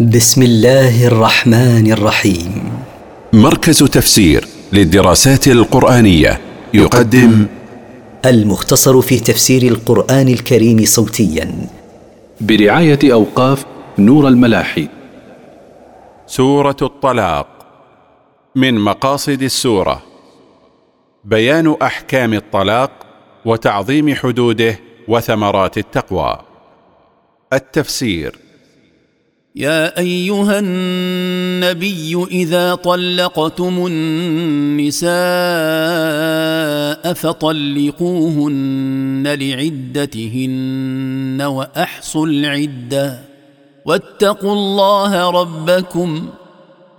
بسم الله الرحمن الرحيم. مركز تفسير للدراسات القرآنية يقدم المختصر في تفسير القرآن الكريم صوتيا. برعاية أوقاف نور الملاحي. سورة الطلاق من مقاصد السورة. بيان أحكام الطلاق وتعظيم حدوده وثمرات التقوى. التفسير يا أيها النبي إذا طلقتم النساء فطلقوهن لعدتهن وأحصوا العدة. واتقوا الله ربكم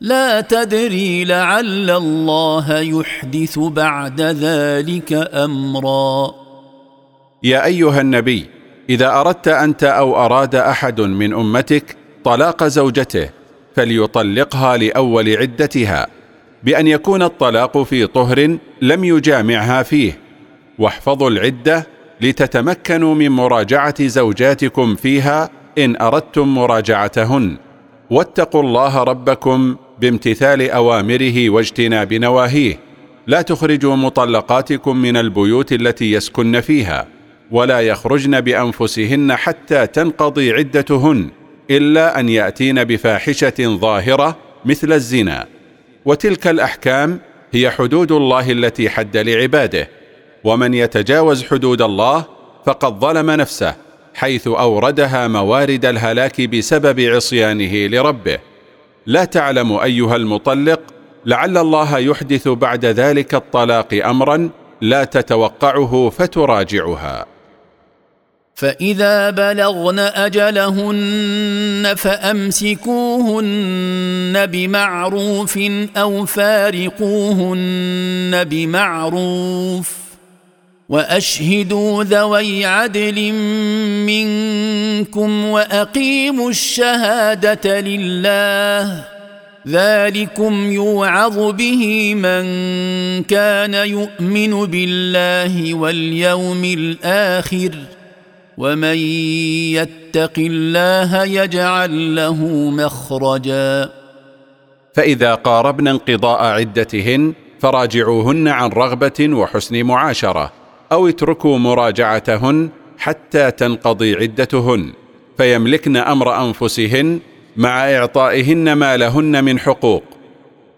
لا تدري لعل الله يحدث بعد ذلك أمرا. يا أيها النبي إذا أردت أنت أو أراد أحد من أمتك طلاق زوجته فليطلقها لأول عدتها بأن يكون الطلاق في طهر لم يجامعها فيه. واحفظوا العدة لتتمكنوا من مراجعة زوجاتكم فيها إن أردتم مراجعتهن. واتقوا الله ربكم بامتثال أوامره واجتناب نواهيه. لا تخرجوا مطلقاتكم من البيوت التي يسكن فيها ولا يخرجن بأنفسهن حتى تنقضي عدتهن إلا أن يأتين بفاحشة ظاهرة مثل الزنا. وتلك الأحكام هي حدود الله التي حد لعباده. ومن يتجاوز حدود الله فقد ظلم نفسه حيث أوردها موارد الهلاك بسبب عصيانه لربه. لا تعلم أيها المطلق لعل الله يحدث بعد ذلك الطلاق امرا لا تتوقعه فتراجعها. فإذا بلغن أجلهن فأمسكوهن بمعروف أو فارقوهن بمعروف. وأشهدوا ذوي عدل منكم وأقيموا الشهادة لله. ذلكم يوعظ به من كان يؤمن بالله واليوم الآخر. ومن يتق الله يجعل له مخرجا. فإذا قاربن انقضاء عدتهن فراجعوهن عن رغبة وحسن معاشرة. أو اتركوا مراجعتهن حتى تنقضي عدتهن فيملكن أمر أنفسهن مع إعطائهن ما لهن من حقوق.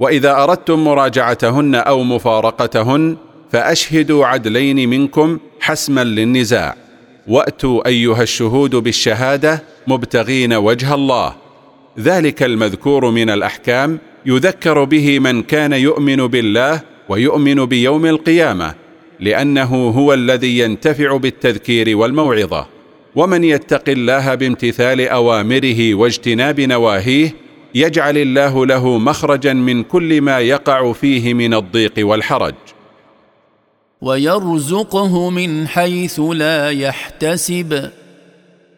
وإذا أردتم مراجعتهن أو مفارقتهن فأشهدوا عدلين منكم حسما للنزاع. وأتوا أيها الشهود بالشهادة مبتغين وجه الله. ذلك المذكور من الأحكام يذكر به من كان يؤمن بالله ويؤمن بيوم القيامة. لأنه هو الذي ينتفع بالتذكير والموعظة. ومن يتق الله بامتثال أوامره واجتناب نواهيه يجعل الله له مخرجا من كل ما يقع فيه من الضيق والحرج. ويرزقه من حيث لا يحتسب.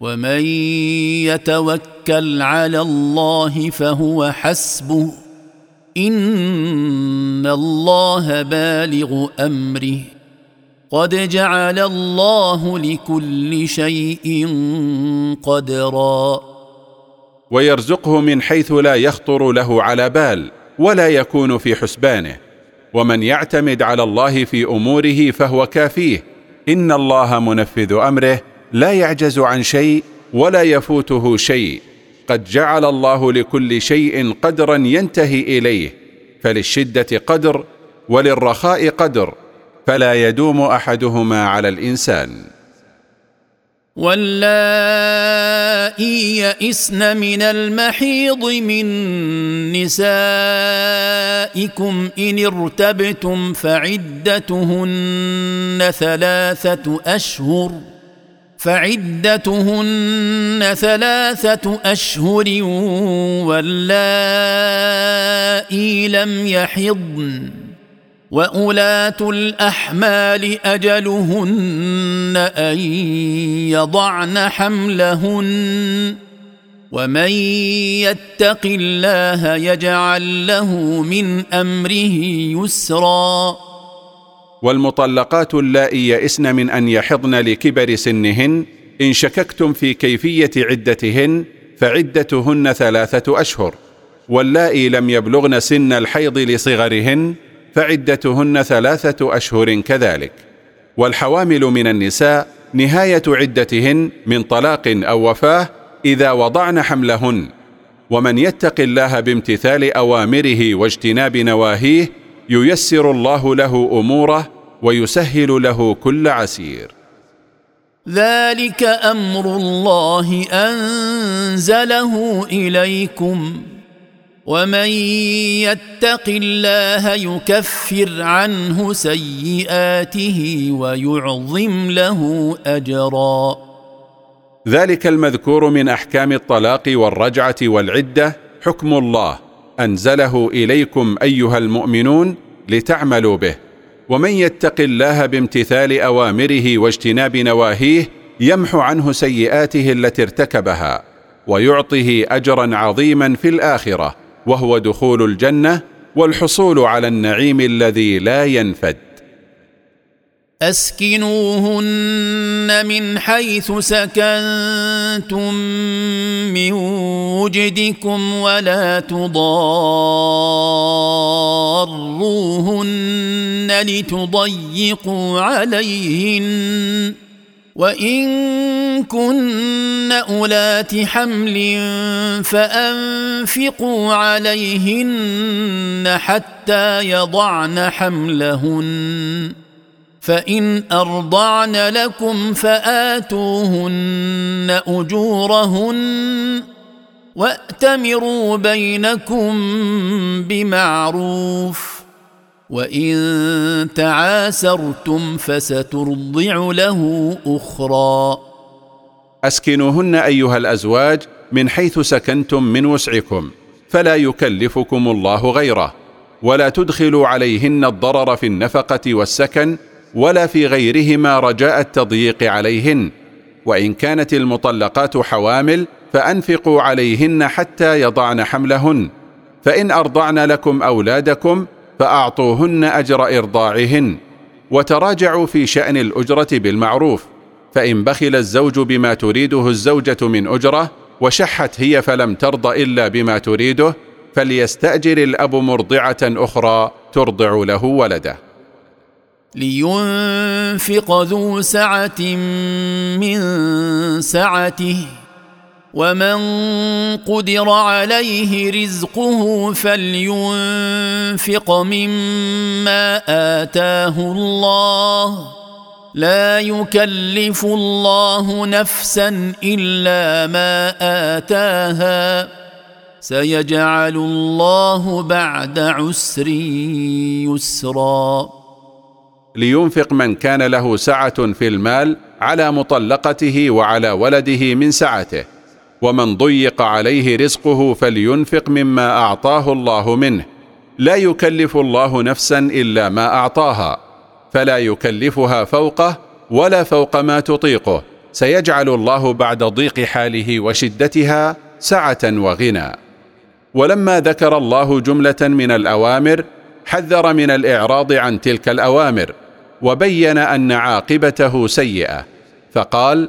ومن يتوكل على الله فهو حسبه. إن الله بالغ أمره. قد جعل الله لكل شيء قدرا. ويرزقه من حيث لا يخطر له على بال ولا يكون في حسبانه. ومن يعتمد على الله في أموره فهو كافيه. إن الله منفذ أمره لا يعجز عن شيء ولا يفوته شيء. قد جعل الله لكل شيء قدرا ينتهي إليه. فللشدة قدر وللرخاء قدر. فلا يدوم أحدهما على الإنسان. واللائي يئسن من المحيض من نسائكم إن ارتبتم فعدتهن ثلاثة أشهر فعدتهن ثلاثة أشهر واللائي لم يحضن. واولاه الاحمال اجلهن ان يضعن حملهن ومن يتق الله يجعل له من امره يسرا والمطلقات اللائي يئسن من ان يحضن لكبر سنهن ان شككتم في كيفيه عدتهن فعدتهن ثلاثة اشهر واللائي لم يبلغن سن الحيض لصغرهن فعدتهن ثلاثة أشهر كذلك. والحوامل من النساء نهاية عدتهن من طلاق أو وفاة إذا وضعن حملهن. ومن يتق الله بامتثال أوامره واجتناب نواهيه ييسر الله له أموره ويسهل له كل عسير. ذلك أمر الله أنزله إليكم. ومن يتق الله يكفر عنه سيئاته ويعظم له أجرا. ذلك المذكور من أحكام الطلاق والرجعة والعدة. حكم الله. أنزله إليكم أيها المؤمنون لتعملوا به. ومن يتق الله بامتثال أوامره واجتناب نواهيه يمحو عنه سيئاته التي ارتكبها ويعطه اجرا عظيما في الآخرة. وهو دخول الجنة والحصول على النعيم الذي لا ينفد. أسكنوهن من حيث سكنتم من وجدكم ولا تضاروهن لتضيقوا عليهن. وإن كن أولات حمل فأنفقوا عليهن حتى يضعن حملهن. فإن أرضعن لكم فآتوهن أجورهن وأتمروا بينكم بمعروف. وان تعاسرتم فسترضع له أخرى. أسكنوهن أيها الأزواج من حيث سكنتم من وسعكم فلا يكلفكم الله غيره ولا تدخلوا عليهن الضرر في النفقة والسكن ولا في غيرهما رجاء التضييق عليهن وإن كانت المطلقات حوامل فأنفقوا عليهن حتى يضعن حملهن فإن أرضعن لكم أولادكم فأعطوهن أجر إرضاعهن وتراجعوا في شأن الأجرة بالمعروف فإن بخل الزوج بما تريده الزوجة من أجرة وشحت هي فلم ترض إلا بما تريده فليستأجر الأب مرضعة أخرى ترضع له ولده. لينفق ذو سعة من سعته ومن قدر عليه رزقه فلينفق مما اتاه الله لا يكلف الله نفسا الا ما اتاها سيجعل الله بعد عسر يسرا لينفق من كان له سعه في المال على مطلقته وعلى ولده من سعته ومن ضيق عليه رزقه فلينفق مما أعطاه الله منه. لا يكلف الله نفسا إلا ما أعطاها فلا يكلفها فوقه ولا فوق ما تطيقه. سيجعل الله بعد ضيق حاله وشدتها سعه وغنى. ولما ذكر الله جملة من الأوامر حذر من الإعراض عن تلك الأوامر وبين أن عاقبته سيئة فقال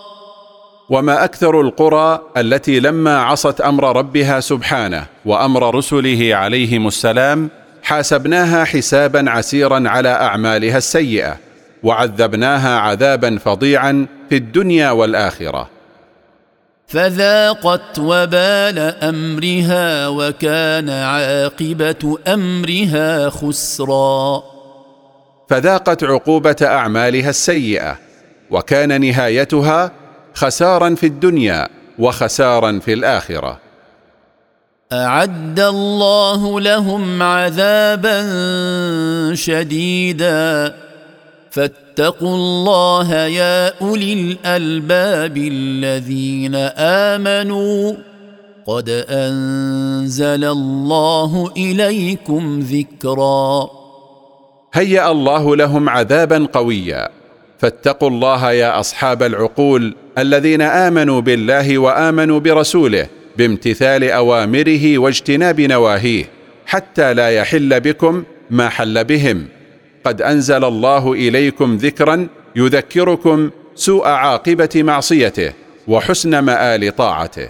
وما أكثر القرى التي لما عصت أمر ربها سبحانه وأمر رسله عليهم السلام حاسبناها حسابا عسيرا على أعمالها السيئة وعذبناها عذابا فظيعا في الدنيا والآخرة. فذاقت وبال أمرها وكان عاقبة أمرها خسرا. فذاقت عقوبة أعمالها السيئة وكان نهايتها خسارا في الدنيا وخسارا في الآخرة. أعد الله لهم عذابا شديدا. فاتقوا الله يا أولي الألباب الذين آمنوا. قد أنزل الله إليكم ذكرا. هيأ الله لهم عذابا قويا. فاتقوا الله يا أصحاب العقول الذين آمنوا بالله وآمنوا برسوله بامتثال أوامره واجتناب نواهيه حتى لا يحل بكم ما حل بهم. قد أنزل الله إليكم ذكرا يذكركم سوء عاقبة معصيته وحسن مآل طاعته.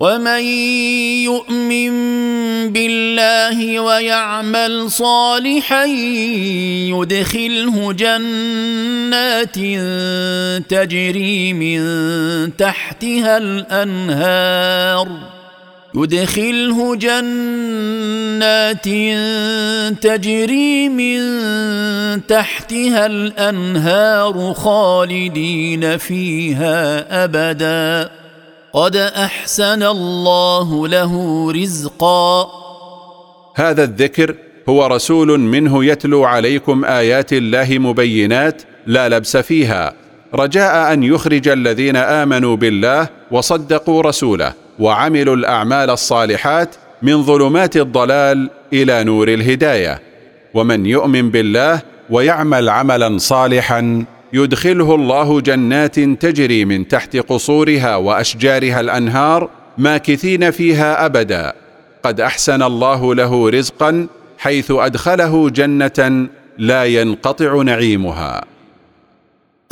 ومن يؤمن بالله ويعمل صالحا يدخله جنات تجري من تحتها الأنهار. يدخله جنات تجري من تحتها الأنهار خالدين فيها أبدا. قد أحسن الله له رزقا. هذا الذكر هو رسول منه يتلو عليكم آيات الله مبينات لا لبس فيها. رجاء أن يخرج الذين آمنوا بالله وصدقوا رسوله وعملوا الأعمال الصالحات من ظلمات الضلال إلى نور الهداية. ومن يؤمن بالله ويعمل عملا صالحا يدخله الله جنات تجري من تحت قصورها وأشجارها الأنهار ماكثين فيها أبدا. قد أحسن الله له رزقا حيث أدخله جنة لا ينقطع نعيمها.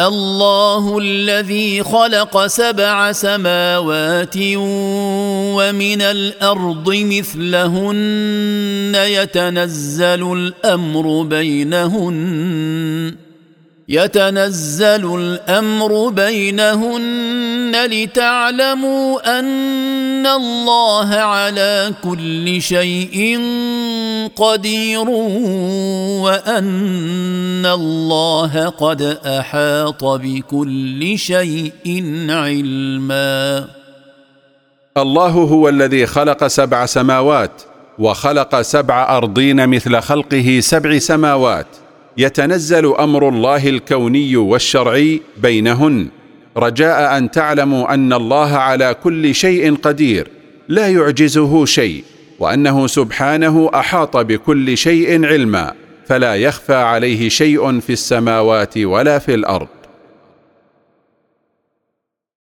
الله الذي خلق سبع سماوات ومن الأرض مثلهن يتنزل الأمر بينهن. يتنزل الأمر بينهن لتعلموا أن الله على كل شيء قدير وأن الله قد أحاط بكل شيء علما. الله هو الذي خلق سبع سماوات وخلق سبع أرضين مثل خلقه سبع سماوات. يتنزل أمر الله الكوني والشرعي بينهن. رجاء أن تعلموا أن الله على كل شيء قدير لا يعجزه شيء وأنه سبحانه أحاط بكل شيء علما فلا يخفى عليه شيء في السماوات ولا في الأرض.